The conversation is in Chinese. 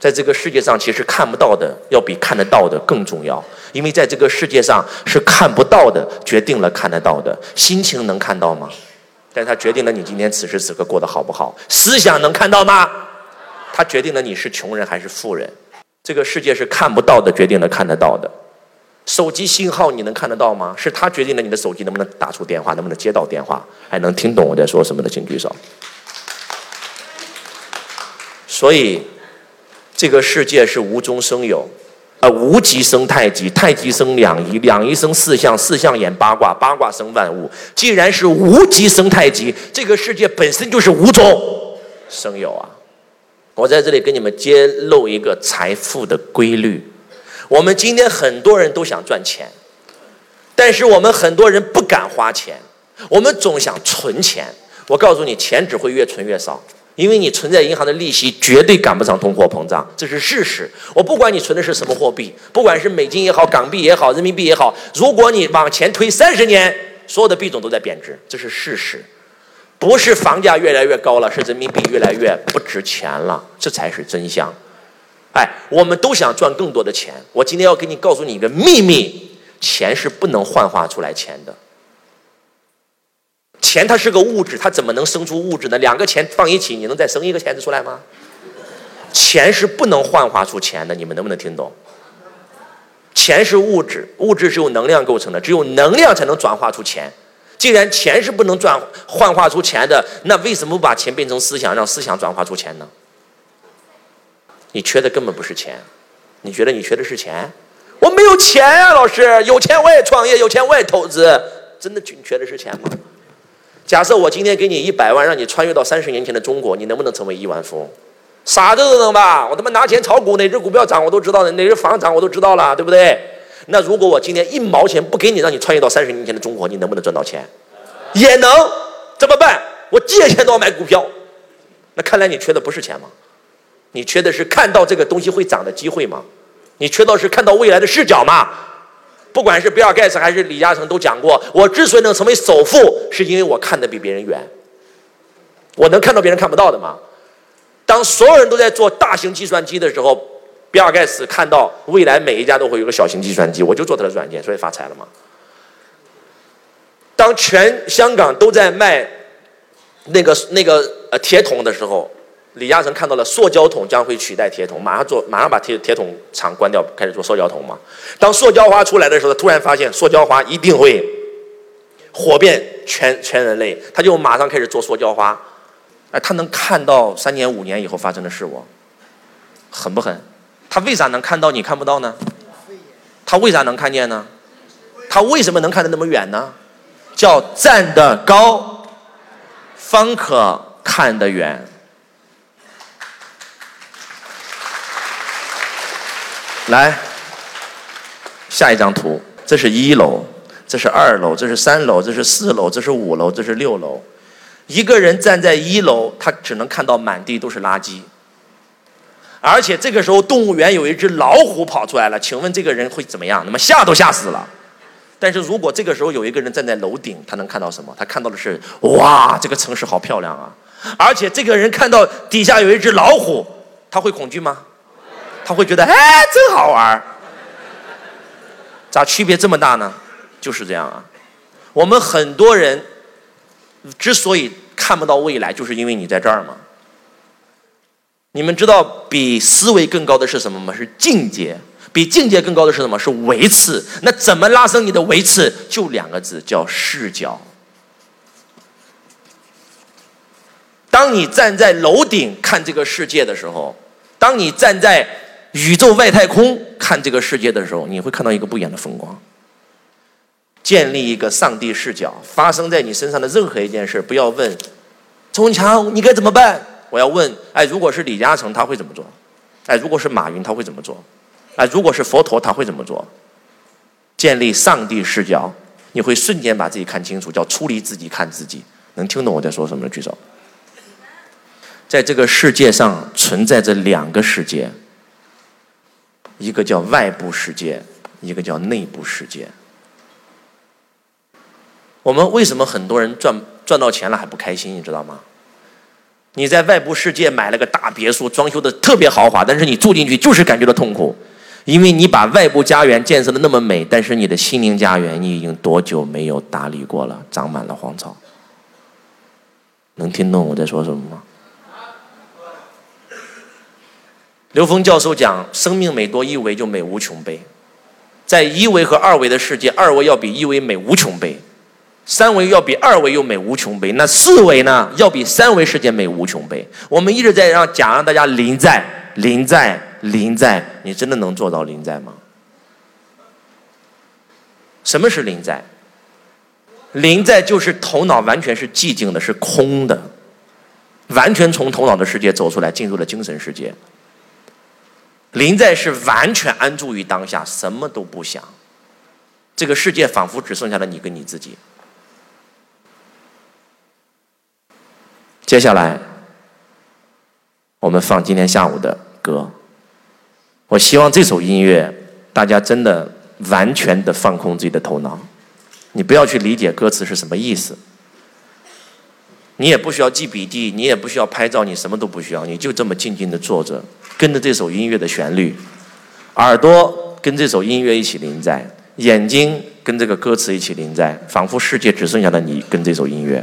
在这个世界上，其实看不到的要比看得到的更重要，因为在这个世界上是看不到的决定了看得到的。心情能看到吗？但它决定了你今天此时此刻过得好不好。思想能看到吗？它决定了你是穷人还是富人。这个世界是看不到的，决定了看得到的。手机信号你能看得到吗？是它决定了你的手机能不能打出电话，能不能接到电话，还能听懂我在说什么的，请举手。所以。这个世界是无中生有，呃，无极生太极，太极生两仪，两仪生四象，四象演八卦，八卦生万物。既然是无极生太极，这个世界本身就是无中生有啊！我在这里给你们揭露一个财富的规律：我们今天很多人都想赚钱，但是我们很多人不敢花钱，我们总想存钱。我告诉你，钱只会越存越少。因为你存在银行的利息绝对赶不上通货膨胀，这是事实。我不管你存的是什么货币，不管是美金也好，港币也好，人民币也好，如果你往前推三十年，所有的币种都在贬值，这是事实。不是房价越来越高了，是人民币越来越不值钱了，这才是真相。哎，我们都想赚更多的钱。我今天要给你告诉你一个秘密：钱是不能幻化出来钱的。钱它是个物质，它怎么能生出物质呢？两个钱放一起，你能再生一个钱出来吗？钱是不能幻化出钱的，你们能不能听懂？钱是物质，物质是由能量构成的，只有能量才能转化出钱。既然钱是不能转幻化出钱的，那为什么不把钱变成思想，让思想转化出钱呢？你缺的根本不是钱，你觉得你缺的是钱？我没有钱呀，老师，有钱我也创业，有钱我也投资，真的缺的是钱吗？假设我今天给你一百万，让你穿越到三十年前的中国，你能不能成为亿万富翁？傻子都能吧？我他妈拿钱炒股，哪只股票涨我都知道，哪只房涨我都知道了，对不对？那如果我今天一毛钱不给你，让你穿越到三十年前的中国，你能不能赚到钱？也能。怎么办？我借钱都要买股票。那看来你缺的不是钱吗？你缺的是看到这个东西会涨的机会吗？你缺的是看到未来的视角吗？不管是比尔盖茨还是李嘉诚都讲过，我之所以能成为首富，是因为我看得比别人远。我能看到别人看不到的吗？当所有人都在做大型计算机的时候，比尔盖茨看到未来每一家都会有个小型计算机，我就做他的软件，所以发财了吗？当全香港都在卖那个那个呃铁桶的时候。李嘉诚看到了塑胶桶将会取代铁桶，马上做，马上把铁铁桶厂关掉，开始做塑胶桶嘛。当塑胶花出来的时候，突然发现塑胶花一定会火遍全全人类，他就马上开始做塑胶花。哎，他能看到三年五年以后发生的事物，狠不狠？他为啥能看到你看不到呢？他为啥能看见呢？他为什么能看得那么远呢？叫站得高，方可看得远。来，下一张图，这是一楼，这是二楼，这是三楼，这是四楼，这是五楼，这是六楼。一个人站在一楼，他只能看到满地都是垃圾。而且这个时候，动物园有一只老虎跑出来了，请问这个人会怎么样？那么吓都吓死了。但是如果这个时候有一个人站在楼顶，他能看到什么？他看到的是，哇，这个城市好漂亮啊！而且这个人看到底下有一只老虎，他会恐惧吗？他会觉得哎，真好玩，咋区别这么大呢？就是这样啊。我们很多人之所以看不到未来，就是因为你在这儿嘛。你们知道比思维更高的是什么吗？是境界。比境界更高的是什么？是维次。那怎么拉升你的维次？就两个字，叫视角。当你站在楼顶看这个世界的时候，当你站在宇宙外太空看这个世界的时候，你会看到一个不一样的风光。建立一个上帝视角，发生在你身上的任何一件事，不要问陈文强你该怎么办？我要问，哎，如果是李嘉诚他会怎么做？哎，如果是马云他会怎么做？哎，如果是佛陀他会怎么做？建立上帝视角，你会瞬间把自己看清楚，叫出离自己看自己。能听懂我在说什么的举手。在这个世界上存在着两个世界。一个叫外部世界，一个叫内部世界。我们为什么很多人赚赚到钱了还不开心？你知道吗？你在外部世界买了个大别墅，装修的特别豪华，但是你住进去就是感觉到痛苦，因为你把外部家园建设的那么美，但是你的心灵家园你已经多久没有打理过了，长满了荒草。能听懂我在说什么吗？刘峰教授讲，生命每多一维就美无穷倍，在一维和二维的世界，二维要比一维美无穷倍。三维要比二维又美无穷倍，那四维呢？要比三维世界美无穷倍。我们一直在让讲让大家临在、临在、临在，你真的能做到临在吗？什么是临在？临在就是头脑完全是寂静的，是空的，完全从头脑的世界走出来，进入了精神世界。临在是完全安住于当下，什么都不想，这个世界仿佛只剩下了你跟你自己。接下来，我们放今天下午的歌。我希望这首音乐，大家真的完全的放空自己的头脑，你不要去理解歌词是什么意思，你也不需要记笔记，你也不需要拍照，你什么都不需要，你就这么静静的坐着，跟着这首音乐的旋律，耳朵跟这首音乐一起临在，眼睛跟这个歌词一起临在，仿佛世界只剩下了你跟这首音乐。